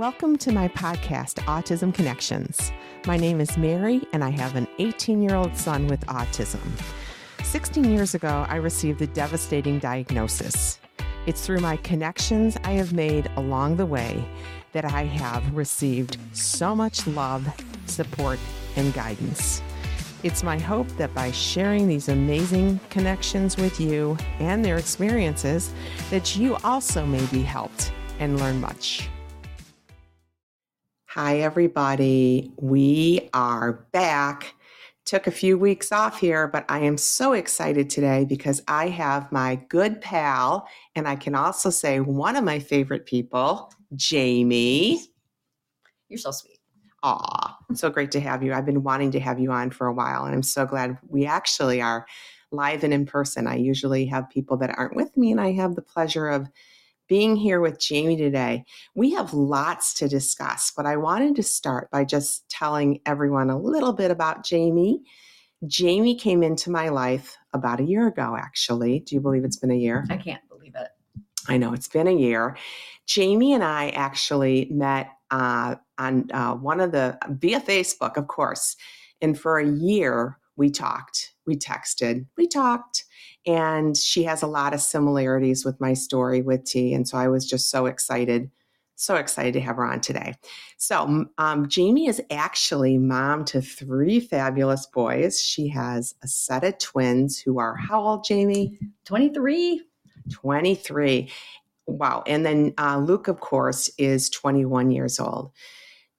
Welcome to my podcast, Autism Connections. My name is Mary, and I have an 18 year old son with autism. 16 years ago, I received a devastating diagnosis. It's through my connections I have made along the way that I have received so much love, support, and guidance. It's my hope that by sharing these amazing connections with you and their experiences, that you also may be helped and learn much. Hi, everybody. We are back. Took a few weeks off here, but I am so excited today because I have my good pal, and I can also say one of my favorite people, Jamie. You're so sweet. Aw, so great to have you. I've been wanting to have you on for a while, and I'm so glad we actually are live and in person. I usually have people that aren't with me, and I have the pleasure of being here with Jamie today. We have lots to discuss, but I wanted to start by just telling everyone a little bit about Jamie. Jamie came into my life about a year ago, actually. Do you believe it's been a year? I can't believe it. I know it's been a year. Jamie and I actually met uh, on uh, one of the via Facebook, of course. And for a year, we talked, we texted, we talked. And she has a lot of similarities with my story with T. And so I was just so excited, so excited to have her on today. So, um, Jamie is actually mom to three fabulous boys. She has a set of twins who are how old, Jamie? 23. 23. Wow. And then uh, Luke, of course, is 21 years old.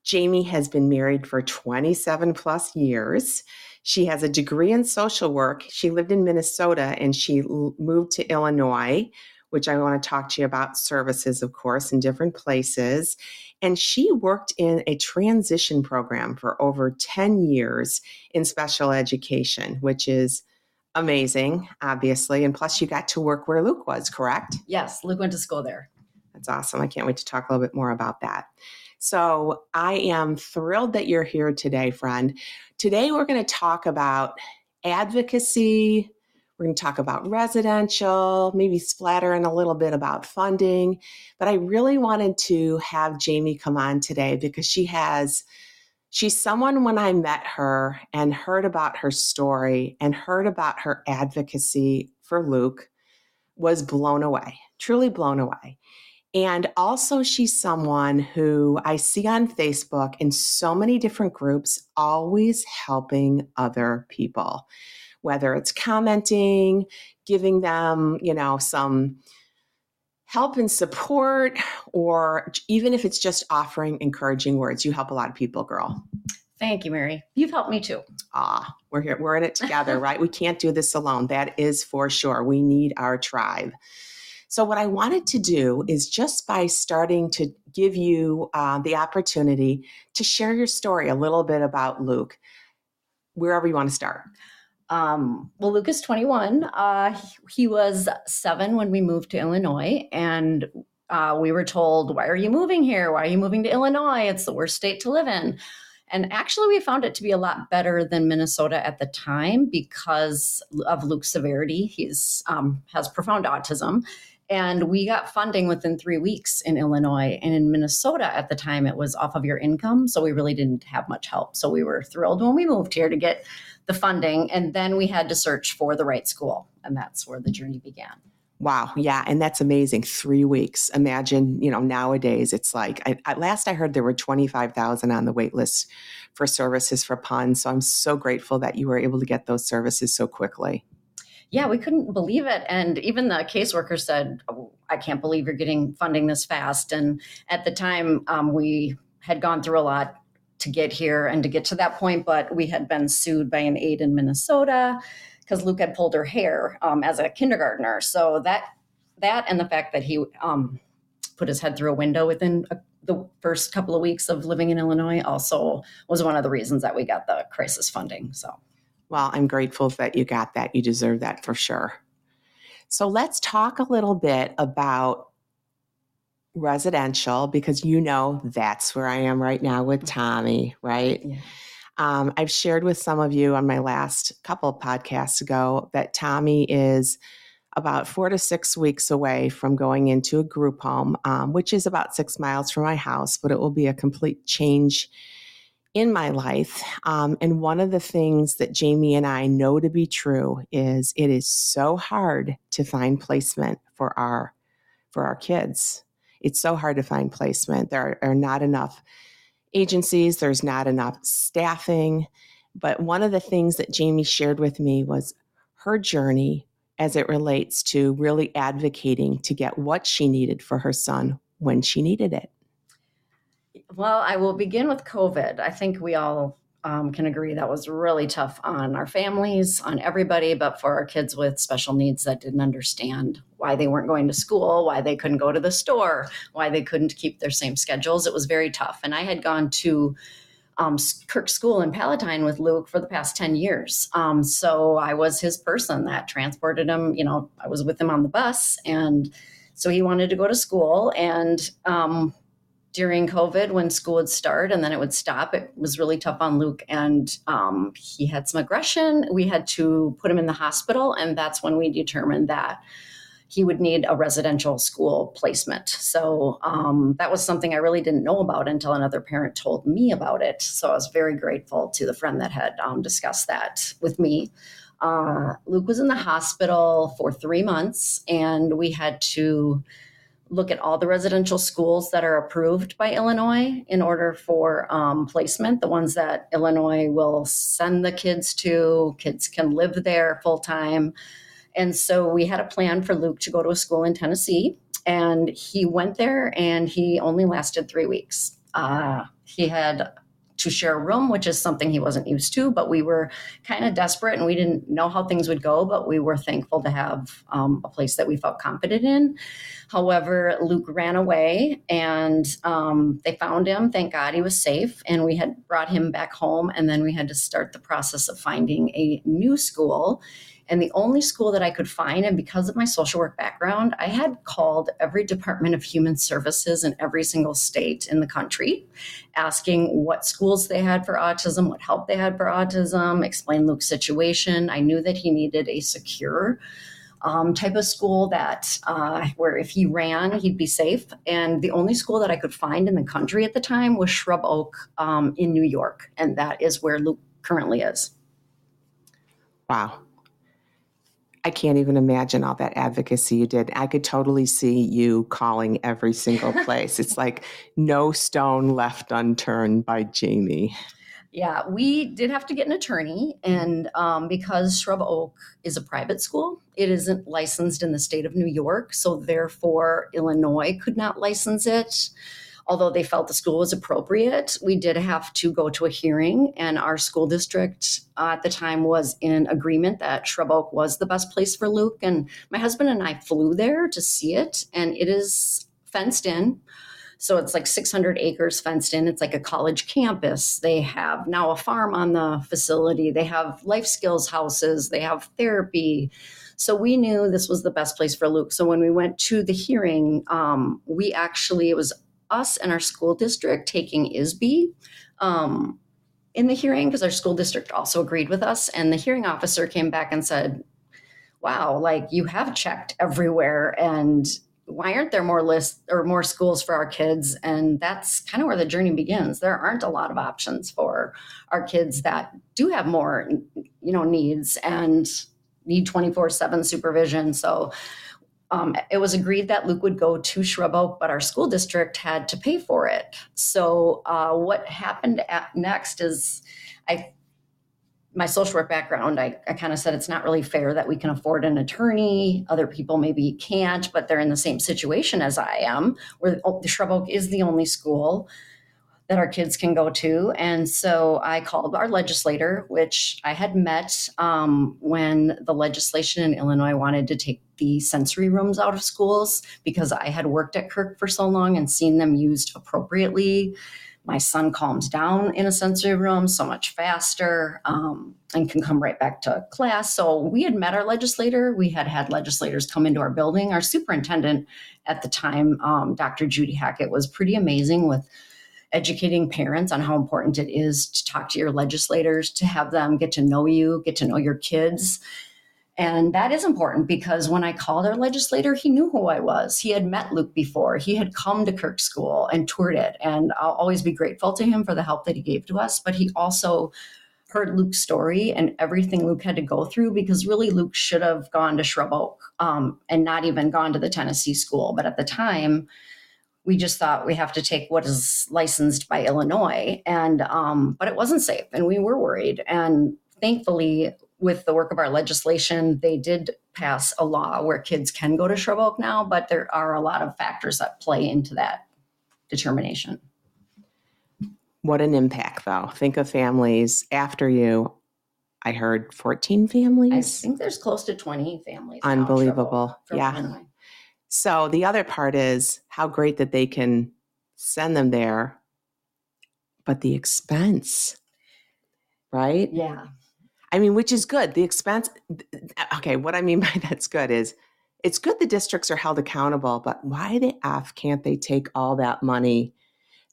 Jamie has been married for 27 plus years. She has a degree in social work. She lived in Minnesota and she moved to Illinois, which I want to talk to you about services, of course, in different places. And she worked in a transition program for over 10 years in special education, which is amazing, obviously. And plus, you got to work where Luke was, correct? Yes, Luke went to school there. That's awesome. I can't wait to talk a little bit more about that. So I am thrilled that you're here today, friend. Today, we're going to talk about advocacy. We're going to talk about residential, maybe splatter in a little bit about funding. But I really wanted to have Jamie come on today because she has, she's someone when I met her and heard about her story and heard about her advocacy for Luke was blown away, truly blown away. And also, she's someone who I see on Facebook in so many different groups, always helping other people, whether it's commenting, giving them, you know, some help and support, or even if it's just offering encouraging words. You help a lot of people, girl. Thank you, Mary. You've helped me too. Ah, we're here. We're in it together, right? We can't do this alone. That is for sure. We need our tribe. So, what I wanted to do is just by starting to give you uh, the opportunity to share your story a little bit about Luke, wherever you want to start. Um, well, Luke is 21. Uh, he was seven when we moved to Illinois, and uh, we were told, Why are you moving here? Why are you moving to Illinois? It's the worst state to live in. And actually, we found it to be a lot better than Minnesota at the time because of Luke's severity. He's um, has profound autism, and we got funding within three weeks in Illinois. And in Minnesota at the time, it was off of your income. So we really didn't have much help. So we were thrilled when we moved here to get the funding. And then we had to search for the right school. And that's where the journey began. Wow. Yeah. And that's amazing. Three weeks. Imagine, you know, nowadays it's like, I, at last I heard there were 25,000 on the wait list for services for PUNS. So I'm so grateful that you were able to get those services so quickly yeah, we couldn't believe it. And even the caseworker said, oh, I can't believe you're getting funding this fast. And at the time, um, we had gone through a lot to get here and to get to that point, but we had been sued by an aide in Minnesota because Luke had pulled her hair um, as a kindergartner. So that that and the fact that he um, put his head through a window within a, the first couple of weeks of living in Illinois also was one of the reasons that we got the crisis funding. So well, I'm grateful that you got that. You deserve that for sure. So let's talk a little bit about residential because you know that's where I am right now with Tommy, right? Yeah. Um, I've shared with some of you on my last couple of podcasts ago that Tommy is about four to six weeks away from going into a group home, um, which is about six miles from my house, but it will be a complete change in my life. Um, and one of the things that Jamie and I know to be true is it is so hard to find placement for our for our kids. It's so hard to find placement. There are, are not enough agencies. There's not enough staffing. But one of the things that Jamie shared with me was her journey as it relates to really advocating to get what she needed for her son when she needed it. Well, I will begin with COVID. I think we all um, can agree that was really tough on our families, on everybody, but for our kids with special needs that didn't understand why they weren't going to school, why they couldn't go to the store, why they couldn't keep their same schedules. It was very tough. And I had gone to um, Kirk School in Palatine with Luke for the past 10 years. Um, so I was his person that transported him. You know, I was with him on the bus. And so he wanted to go to school. And um, during COVID, when school would start and then it would stop, it was really tough on Luke. And um, he had some aggression. We had to put him in the hospital. And that's when we determined that he would need a residential school placement. So um, that was something I really didn't know about until another parent told me about it. So I was very grateful to the friend that had um, discussed that with me. Uh, Luke was in the hospital for three months, and we had to look at all the residential schools that are approved by Illinois in order for um, placement, the ones that Illinois will send the kids to. Kids can live there full time. And so we had a plan for Luke to go to a school in Tennessee. And he went there and he only lasted three weeks. Uh, he had to share a room, which is something he wasn't used to, but we were kind of desperate and we didn't know how things would go, but we were thankful to have um, a place that we felt confident in. However, Luke ran away and um, they found him. Thank God he was safe. And we had brought him back home. And then we had to start the process of finding a new school. And the only school that I could find, and because of my social work background, I had called every Department of Human Services in every single state in the country, asking what schools they had for autism, what help they had for autism, explain Luke's situation. I knew that he needed a secure um, type of school that uh, where if he ran, he'd be safe. And the only school that I could find in the country at the time was Shrub Oak um, in New York, and that is where Luke currently is. Wow. I can't even imagine all that advocacy you did. I could totally see you calling every single place. it's like no stone left unturned by Jamie. Yeah, we did have to get an attorney, and um, because Shrub Oak is a private school, it isn't licensed in the state of New York, so therefore Illinois could not license it although they felt the school was appropriate, we did have to go to a hearing, and our school district uh, at the time was in agreement that Shrub Oak was the best place for Luke. And my husband and I flew there to see it, and it is fenced in. So it's like 600 acres fenced in. It's like a college campus. They have now a farm on the facility. They have life skills houses. They have therapy. So we knew this was the best place for Luke. So when we went to the hearing, um, we actually, it was us and our school district taking ISB um, in the hearing because our school district also agreed with us. And the hearing officer came back and said, wow, like you have checked everywhere and why aren't there more lists or more schools for our kids? And that's kind of where the journey begins. There aren't a lot of options for our kids that do have more, you know, needs and need 24 7 supervision. So um, it was agreed that Luke would go to Shrub Oak, but our school district had to pay for it. So uh, what happened next is, I, my social work background, I, I kind of said it's not really fair that we can afford an attorney. Other people maybe can't, but they're in the same situation as I am, where the Shrub Oak is the only school that our kids can go to. And so I called our legislator, which I had met um, when the legislation in Illinois wanted to take the sensory rooms out of schools because I had worked at Kirk for so long and seen them used appropriately. My son calms down in a sensory room so much faster um, and can come right back to class. So we had met our legislator. We had had legislators come into our building. Our superintendent at the time, um, Dr. Judy Hackett, was pretty amazing with educating parents on how important it is to talk to your legislators, to have them get to know you, get to know your kids. And that is important because when I called our legislator, he knew who I was. He had met Luke before. He had come to Kirk School and toured it. And I'll always be grateful to him for the help that he gave to us. But he also heard Luke's story and everything Luke had to go through because really Luke should have gone to Shrub Oak um, and not even gone to the Tennessee school. But at the time, we just thought we have to take what is licensed by Illinois, and um, but it wasn't safe, and we were worried. And thankfully, with the work of our legislation, they did pass a law where kids can go to Shrub Oak now, but there are a lot of factors that play into that determination. What an impact, though. Think of families after you. I heard 14 families. I think there's close to 20 families. now in Shrub Oak Unbelievable. from Yeah. Illinois. So the other part is how great that they can send them there, but the expense, right? Yeah. I mean, which is good. The expense, okay, what I mean by that's good is it's good the districts are held accountable, but why the F can't they take all that money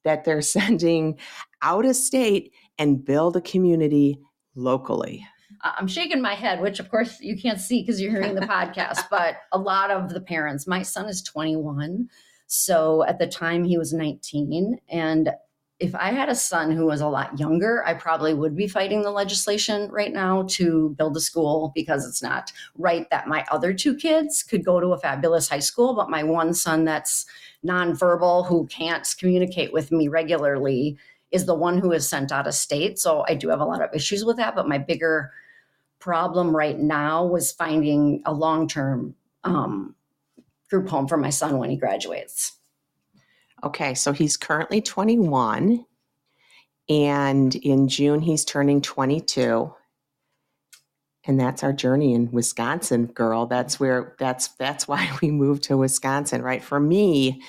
that they're sending out of state and build a community locally? I'm shaking my head, which of course you can't see because you're hearing the podcast, but a lot of the parents, my son is 21. So at the time he was 19. And if I had a son who was a lot younger, I probably would be fighting the legislation right now to build a school because it's not right that my other two kids could go to a fabulous high school, but my one son that's nonverbal, who can't communicate with me regularly, is the one who is sent out of state. So I do have a lot of issues with that. But my bigger problem right now was finding a long term um, group home for my son when he graduates. Okay, so he's currently 21, and in June he's turning 22. And that's our journey in Wisconsin, girl. That's where that's that's why we moved to Wisconsin, right? For me,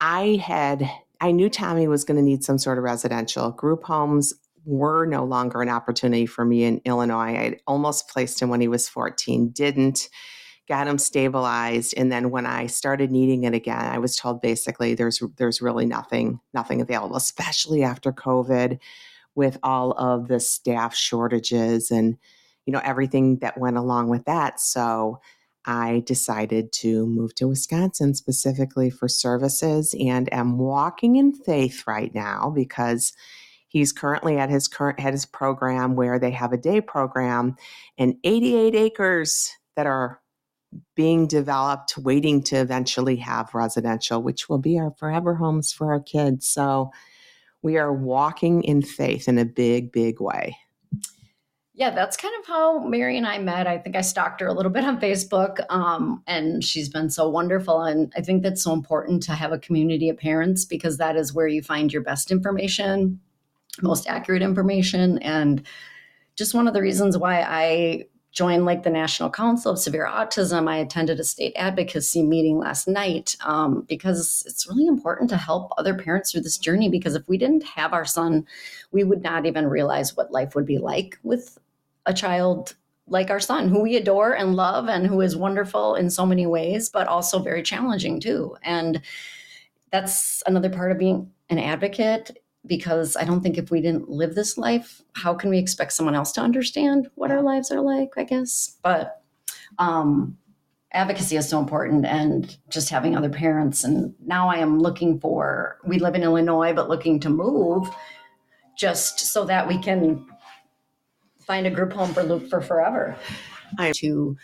I had I knew Tommy was going to need some sort of residential. Group homes were no longer an opportunity for me in Illinois. I almost placed him when he was 14, didn't got him stabilized and then when i started needing it again i was told basically there's there's really nothing nothing available especially after covid with all of the staff shortages and you know everything that went along with that so i decided to move to wisconsin specifically for services and am walking in faith right now because he's currently at his current at his program where they have a day program and 88 acres that are being developed, waiting to eventually have residential, which will be our forever homes for our kids. So we are walking in faith in a big, big way. Yeah, that's kind of how Mary and I met. I think I stalked her a little bit on Facebook, um, and she's been so wonderful. And I think that's so important to have a community of parents because that is where you find your best information, most accurate information, and just one of the reasons why I joined like the National Council of Severe Autism. I attended a state advocacy meeting last night um, because it's really important to help other parents through this journey. Because if we didn't have our son, we would not even realize what life would be like with a child like our son, who we adore and love, and who is wonderful in so many ways, but also very challenging too. And that's another part of being an advocate because I don't think if we didn't live this life, how can we expect someone else to understand what our lives are like, I guess? But um, advocacy is so important and just having other parents. And now I am looking for, we live in Illinois, but looking to move just so that we can find a group home for Luke for forever. I- to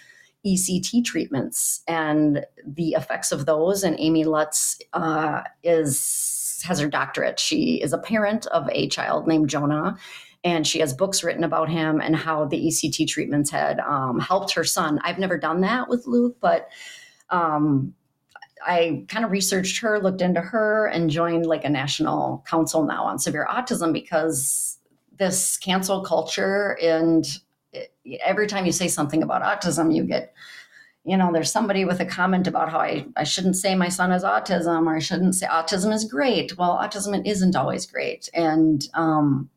ECT treatments and the effects of those. And Amy Lutz uh, is has her doctorate. She is a parent of a child named Jonah, and she has books written about him and how the ECT treatments had um, helped her son. I've never done that with Luke, but um, I kind of researched her, looked into her, and joined like a national council now on severe autism because this cancel culture and it, every time you say something about autism, you get, you know, there's somebody with a comment about how I, I shouldn't say my son has autism or I shouldn't say autism is great. Well, autism isn't always great. And um,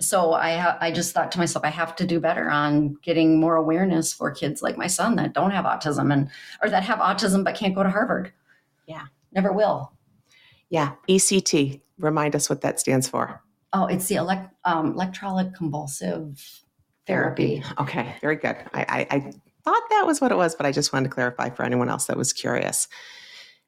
so I, ha- I just thought to myself, I have to do better on getting more awareness for kids like my son that don't have autism and, or that have autism but can't go to Harvard. Yeah. Never will. Yeah, ECT. Remind us what that stands for. Oh, it's the elect, um, electrolyte convulsive therapy. Okay, very good. I, I, I thought that was what it was, but I just wanted to clarify for anyone else that was curious.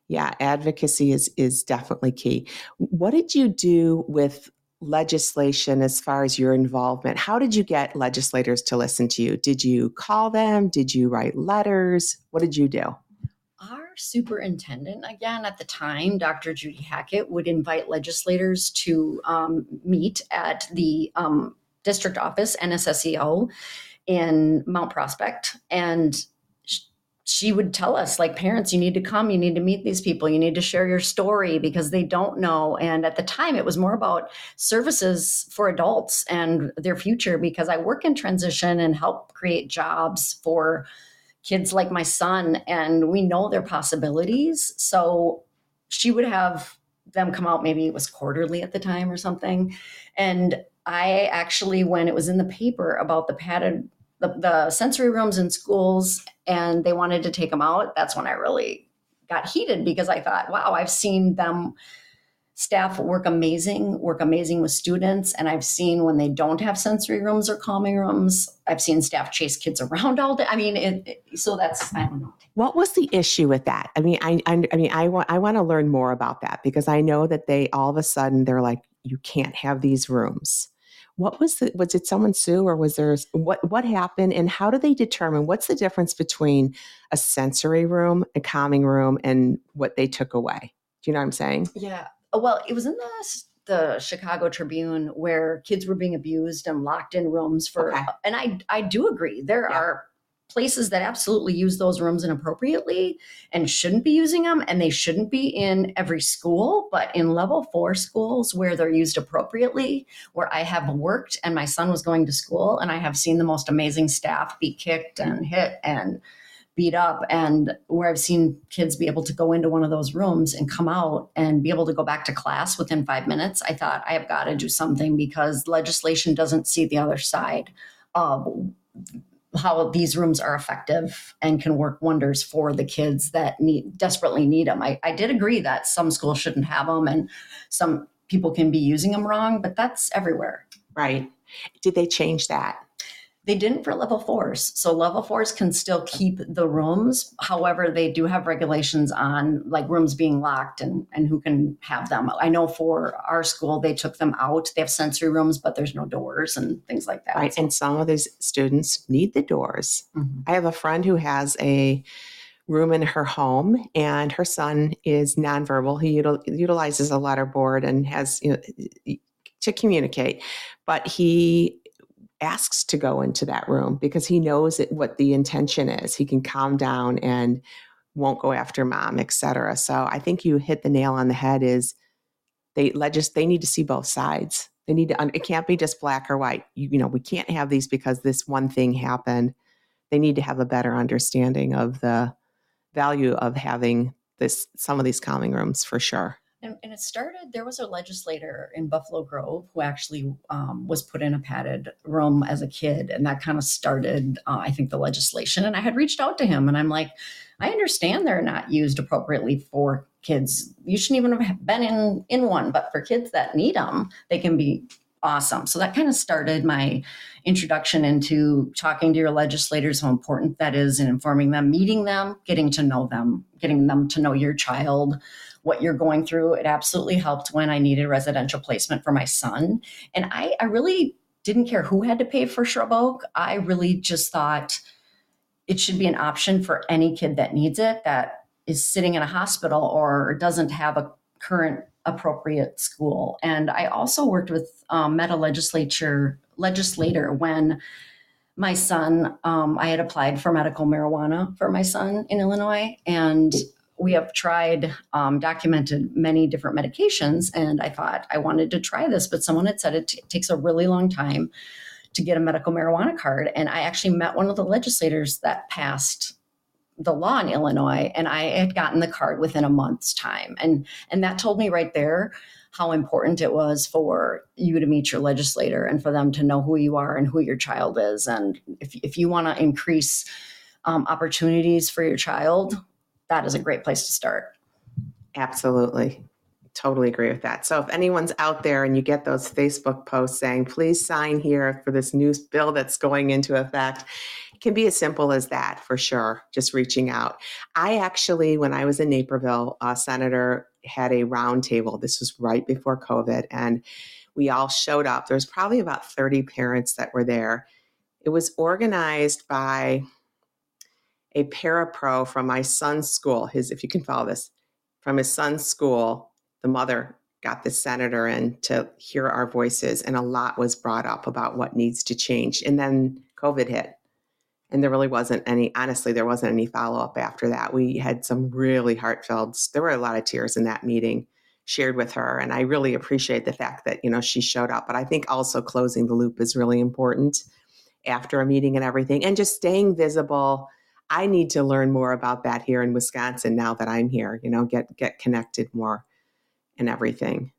Yeah, advocacy is is definitely key. What did you do with legislation as far as your involvement? How did you get legislators to listen to you? Did you call them? Did you write letters? What did you do? Superintendent, again at the time, Dr. Judy Hackett, would invite legislators to um, meet at the um, district office, NSSEO, in Mount Prospect. And she would tell us like parents you need to come you need to meet these people you need to share your story because they don't know and at the time it was more about services for adults and their future because i work in transition and help create jobs for kids like my son and we know their possibilities. So she would have them come out maybe it was quarterly at the time or something. And i actually when it was in the paper about the padded the, the sensory rooms in schools and they wanted to take them out, that's when I really got heated because I thought, wow, I've seen them staff work amazing, work amazing with students. And I've seen when they don't have sensory rooms or calming rooms, I've seen staff chase kids around all day. I mean, it, it, so that's, I don't know. What was the issue with that? I mean, I, I, I mean, I want, I want to learn more about that because I know that they all of a sudden they're like, you can't have these rooms what was the was it someone sue or was there what what happened and how do they determine what's the difference between a sensory room a calming room and what they took away do you know what i'm saying yeah Oh, well it was in the the Chicago Tribune where kids were being abused and locked in rooms for okay. and I I do agree there yeah. are places that absolutely use those rooms inappropriately and shouldn't be using them and they shouldn't be in every school but in level 4 schools where they're used appropriately where I have worked and my son was going to school and I have seen the most amazing staff be kicked and hit and beat up and where I've seen kids be able to go into one of those rooms and come out and be able to go back to class within 5 minutes I thought I have got to do something because legislation doesn't see the other side of how these rooms are effective and can work wonders for the kids that need desperately need them. I, I did agree that some schools shouldn't have them and some people can be using them wrong, but that's everywhere. Right. Did they change that? They didn't for level fours. So level fours can still keep the rooms. However, they do have regulations on like rooms being locked and, and who can have them. I know for our school, they took them out. They have sensory rooms, but there's no doors and things like that. Right. So. And some of these students need the doors. Mm-hmm. I have a friend who has a room in her home and her son is nonverbal. He util- utilizes a letterboard and has, you know, to communicate, but he asks to go into that room because he knows it, what the intention is. He can calm down and won't go after mom, etc. So I think you hit the nail on the head. Is they legis they need to see both sides. They need to. It can't be just black or white. You, you know, we can't have these because this one thing happened. They need to have a better understanding of the value of having this some of these calming rooms for sure. And, and, it started, there was a legislator in Buffalo Grove who actually um, was put in a padded room as a kid. And that kind of started, uh, I think, the legislation. And I had reached out to him and I'm like, I understand they're not used appropriately for kids. You shouldn't even have been in, in one, but for kids that need them, they can be awesome. So that kind of started my introduction into talking to your legislators, how important that is, and informing them, meeting them, getting to know them, getting them to know your child, what you're going through. It absolutely helped when I needed residential placement for my son. And I, I really didn't care who had to pay for Shrub Oak. I really just thought it should be an option for any kid that needs it, that is sitting in a hospital or doesn't have a current appropriate school. And I also worked with um, Meta Legislature legislator when my son, um, I had applied for medical marijuana for my son in Illinois, and we have tried um, documented many different medications and i thought i wanted to try this but someone had said it t- takes a really long time to get a medical marijuana card and i actually met one of the legislators that passed the law in illinois and i had gotten the card within a month's time and and that told me right there how important it was for you to meet your legislator and for them to know who you are and who your child is and if, if you want to increase um, opportunities for your child that is a mm-hmm. great place to start. Absolutely. totally agree with that. So if anyone's out there and you get those Facebook posts saying, please sign here for this new bill that's going into effect, it can be as simple as that for sure, just reaching out. I actually, when I was in Naperville, a senator had a roundtable. This was right before COVID, and we all showed up. There was probably about 30 parents that were there. It was organized by a parapro from my son's school, his, if you can follow this, from his son's school the mother got the senator in to hear our voices, and a lot was brought up about what needs to change. And then COVID hit, and there really wasn't any, honestly, there wasn't any follow up after that. We had some really heartfelt, there were a lot of tears in that meeting shared with her. And I really appreciate the fact that, you know, she showed up. But I think also closing the loop is really important after a meeting and everything, and just staying visible. I need to learn more about that here in Wisconsin now that I'm here, you know, get get connected more and everything.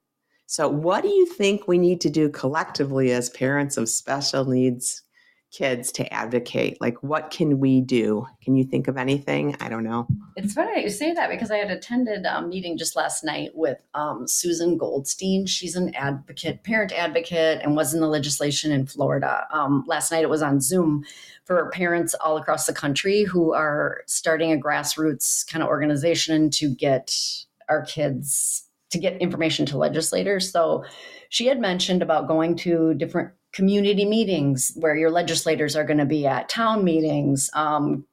So, what do you think we need to do collectively as parents of special needs kids to advocate? Like, what can we do? Can you think of anything? I don't know. It's funny you say that because I had attended a meeting just last night with um, Susan Goldstein. She's an advocate, parent advocate, and was in the legislation in Florida. Um, last night it was on Zoom for parents all across the country who are starting a grassroots kind of organization to get our kids to get information to legislators. So she had mentioned about going to different community meetings where your legislators are going to be at town meetings. Um,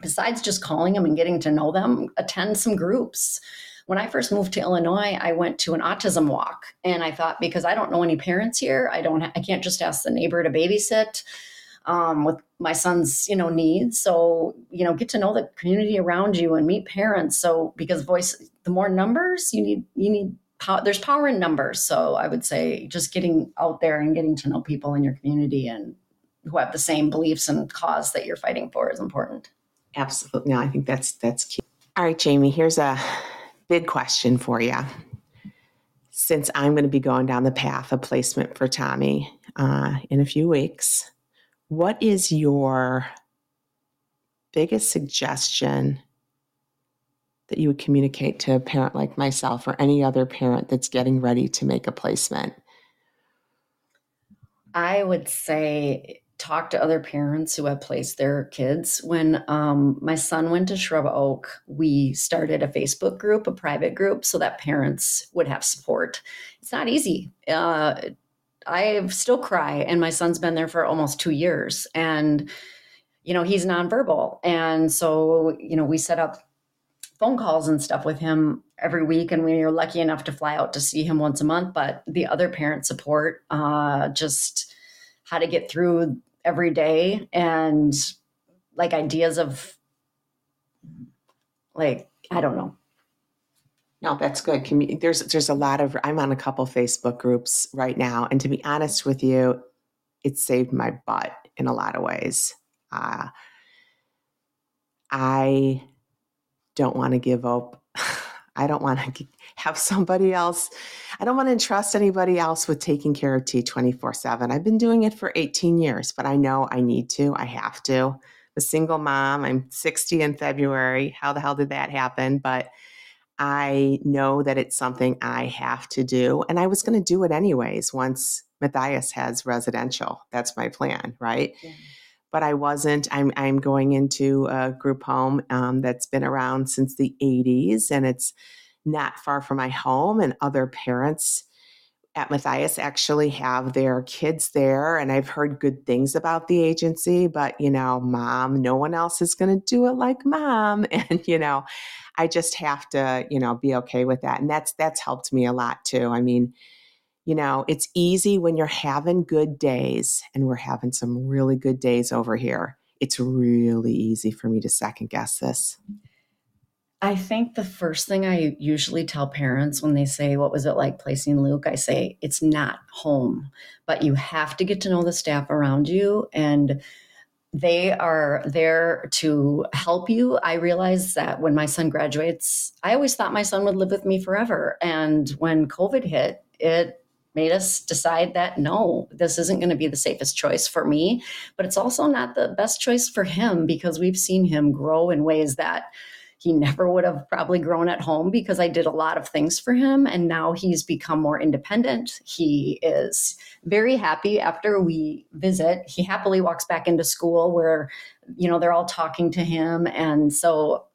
besides just calling them and getting to know them, attend some groups. When I first moved to Illinois, I went to an autism walk, and I thought because I don't know any parents here, I don't, I can't just ask the neighbor to babysit um, with my son's you know needs so you know get to know the community around you and meet parents so because voice the more numbers you need you need there's power in numbers. So i would say just getting out there and getting to know people in your community and who have the same beliefs and cause that you're fighting for is important. Absolutely no i think that's that's key. All right jamie here's a big question for you since i'm going to be going down the path of placement for tommy uh, in a few weeks what is your biggest suggestion that you would communicate to a parent like myself or any other parent that's getting ready to make a placement? I would say talk to other parents who have placed their kids. When um, my son went to Shrub Oak, we started a Facebook group, a private group, so that parents would have support. It's not easy. Uh, I still cry, and my son's been there for almost two years, and you know he's nonverbal, and so you know we set up phone calls and stuff with him every week, and we are lucky enough to fly out to see him once a month. But the other parent support, uh, just how to get through every day, and like ideas of like I don't know no, that's good. There's there's a lot of I'm on a couple Facebook groups right now, and to be honest with you, it saved my butt in a lot of ways. Uh, I don't want to give up. I don't want to have somebody else. I don't want to entrust anybody else with taking care of T 24 7. I've been doing it for 18 years, but I know I need to. I have to. A single mom. I'm 60 in February. How the hell did that happen? But I know that it's something I have to do. And I was going to do it anyways once Matthias has residential. That's my plan, right? Yeah. But I wasn't. I'm, I'm going into a group home um, that's been around since the 80s and it's not far from my home. And other parents at Matthias actually have their kids there. And I've heard good things about the agency, but you know, mom, no one else is going to do it like mom. And, you know, I just have to, you know, be okay with that. And that's that's helped me a lot too. I mean, you know, it's easy when you're having good days, and we're having some really good days over here. It's really easy for me to second guess this. I think the first thing I usually tell parents when they say, What was it like placing Luke? I say, It's not home, but you have to get to know the staff around you. And they are there to help you. I realize that when my son graduates, I always thought my son would live with me forever. And when COVID hit, it made us decide that no, this isn't going to be the safest choice for me, but it's also not the best choice for him because we've seen him grow in ways that he never would have probably grown at home because I did a lot of things for him. And now he's become more independent. He is very happy after we visit. He happily walks back into school where, you know, they're all talking to him. And so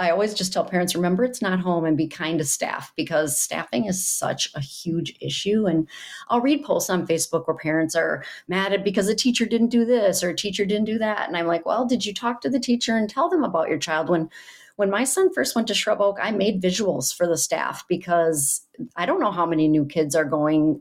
I always just tell parents remember it's not home and be kind to staff because staffing is such a huge issue. And I'll read posts on Facebook where parents are mad at because a teacher didn't do this or a teacher didn't do that. And I'm like, well, did you talk to the teacher and tell them about your child? When when my son first went to Shrub Oak, I made visuals for the staff because I don't know how many new kids are going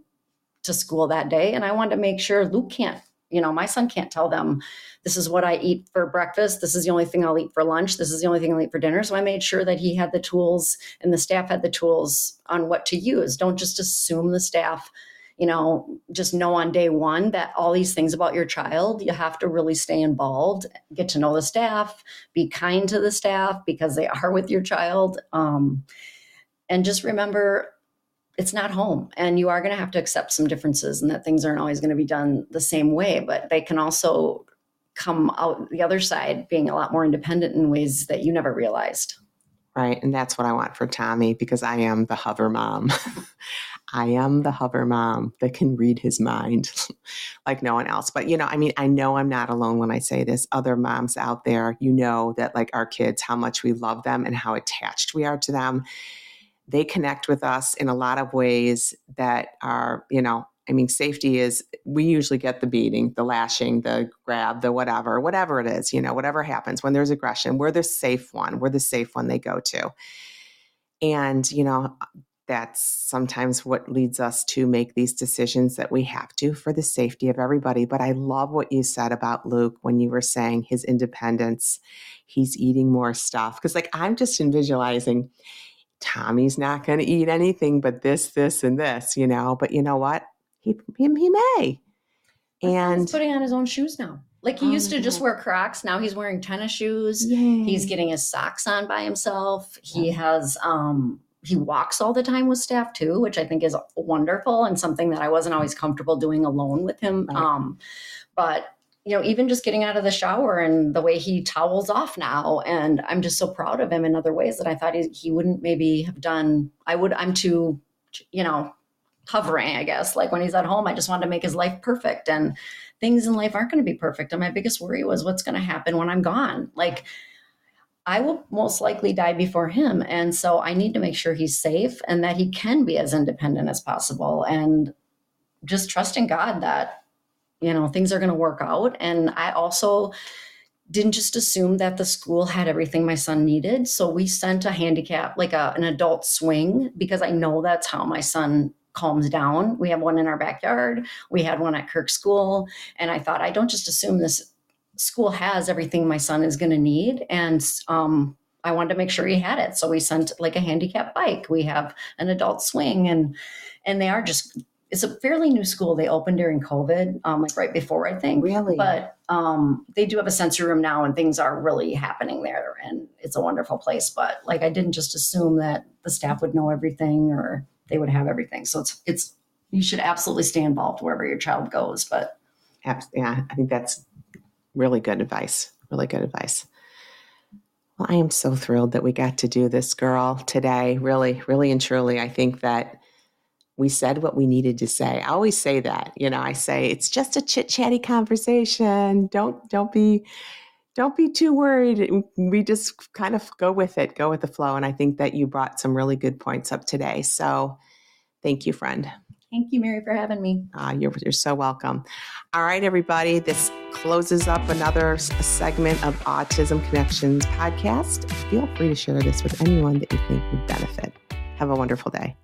to school that day. And I wanted to make sure Luke can't you know, my son can't tell them this is what I eat for breakfast. This is the only thing I'll eat for lunch. This is the only thing I'll eat for dinner. So I made sure that he had the tools and the staff had the tools on what to use. Don't just assume the staff, you know, just know on day one that all these things about your child. You have to really stay involved, get to know the staff, be kind to the staff because they are with your child. Um, and just remember it's not home. And you are going to have to accept some differences and that things aren't always going to be done the same way but they can also come out the other side being a lot more independent in ways that you never realized. Right and that's what i want for tommy because i am the hover mom. I am the hover mom that can read his mind like no one else. But you know i mean i know i'm not alone when i say this. Other moms out there you know that like our kids how much we love them and how attached we are to them they connect with us in a lot of ways that are, you know, I mean, safety is, we usually get the beating, the lashing, the grab, the whatever, whatever it is, you know, whatever happens when there's aggression, we're the safe one. We're the safe one they go to. And, you know, that's sometimes what leads us to make these decisions that we have to for the safety of everybody. But I love what you said about Luke when you were saying his independence, he's eating more stuff. Because, like, I'm just visualizing Tommy's not going to eat anything but this, this, and this, you know. But you know what? He he, he may. And he's putting on his own shoes now. Like he oh, used to just wear Crocs. Now he's wearing tennis shoes. Yay. He's getting his socks on by himself. He has um he walks all the time with staff too, which I think is wonderful and something that I wasn't always comfortable doing alone with him. Right. Um, but you know, even just getting out of the shower and the way he towels off now. And I'm just so proud of him in other ways that I thought he, he wouldn't maybe have done. I would, I'm too, you know, hovering, I guess. Like when he's at home, I just wanted to make his life perfect. And things in life aren't going to be perfect. And my biggest worry was what's going to happen when I'm gone. Like, I will most likely die before him. And so I need to make sure he's safe and that he can be as independent as possible. And just trusting God that you know things are going to work out. And i also didn't just assume that the school had everything my son needed. So we sent a handicap like a, an adult swing because i know that's how my son calms down. We have one in our backyard. We had one at kirk school. And i thought i don't just assume this school has everything my son is going to need. And um, i wanted to make sure he had it. So we sent like a handicap bike. We have an adult swing and and they are just it's a fairly new school. They opened during COVID, um, like right before, I think. Really? But um, they do have a sensory room now, and things are really happening there, and it's a wonderful place. But like, I didn't just assume that the staff would know everything or they would have everything. So it's it's you should absolutely stay involved wherever your child goes. But yeah, I think that's really good advice. Really good advice. Well, I am so thrilled that we got to do this, girl, today. Really, really, and truly, I think that we said what we needed to say. I always say that, you know, I say it's just a chit chatty conversation. Don't don't be don't be too worried. We just kind of go with it, go with the flow. And I think that you brought some really good points up today. So thank you, friend. Thank you, Mary, for having me. Uh, you're, you're so welcome. All right, everybody, this closes up another segment of Autism Connections podcast. Feel free to share this with anyone that you think would benefit. Have a wonderful day.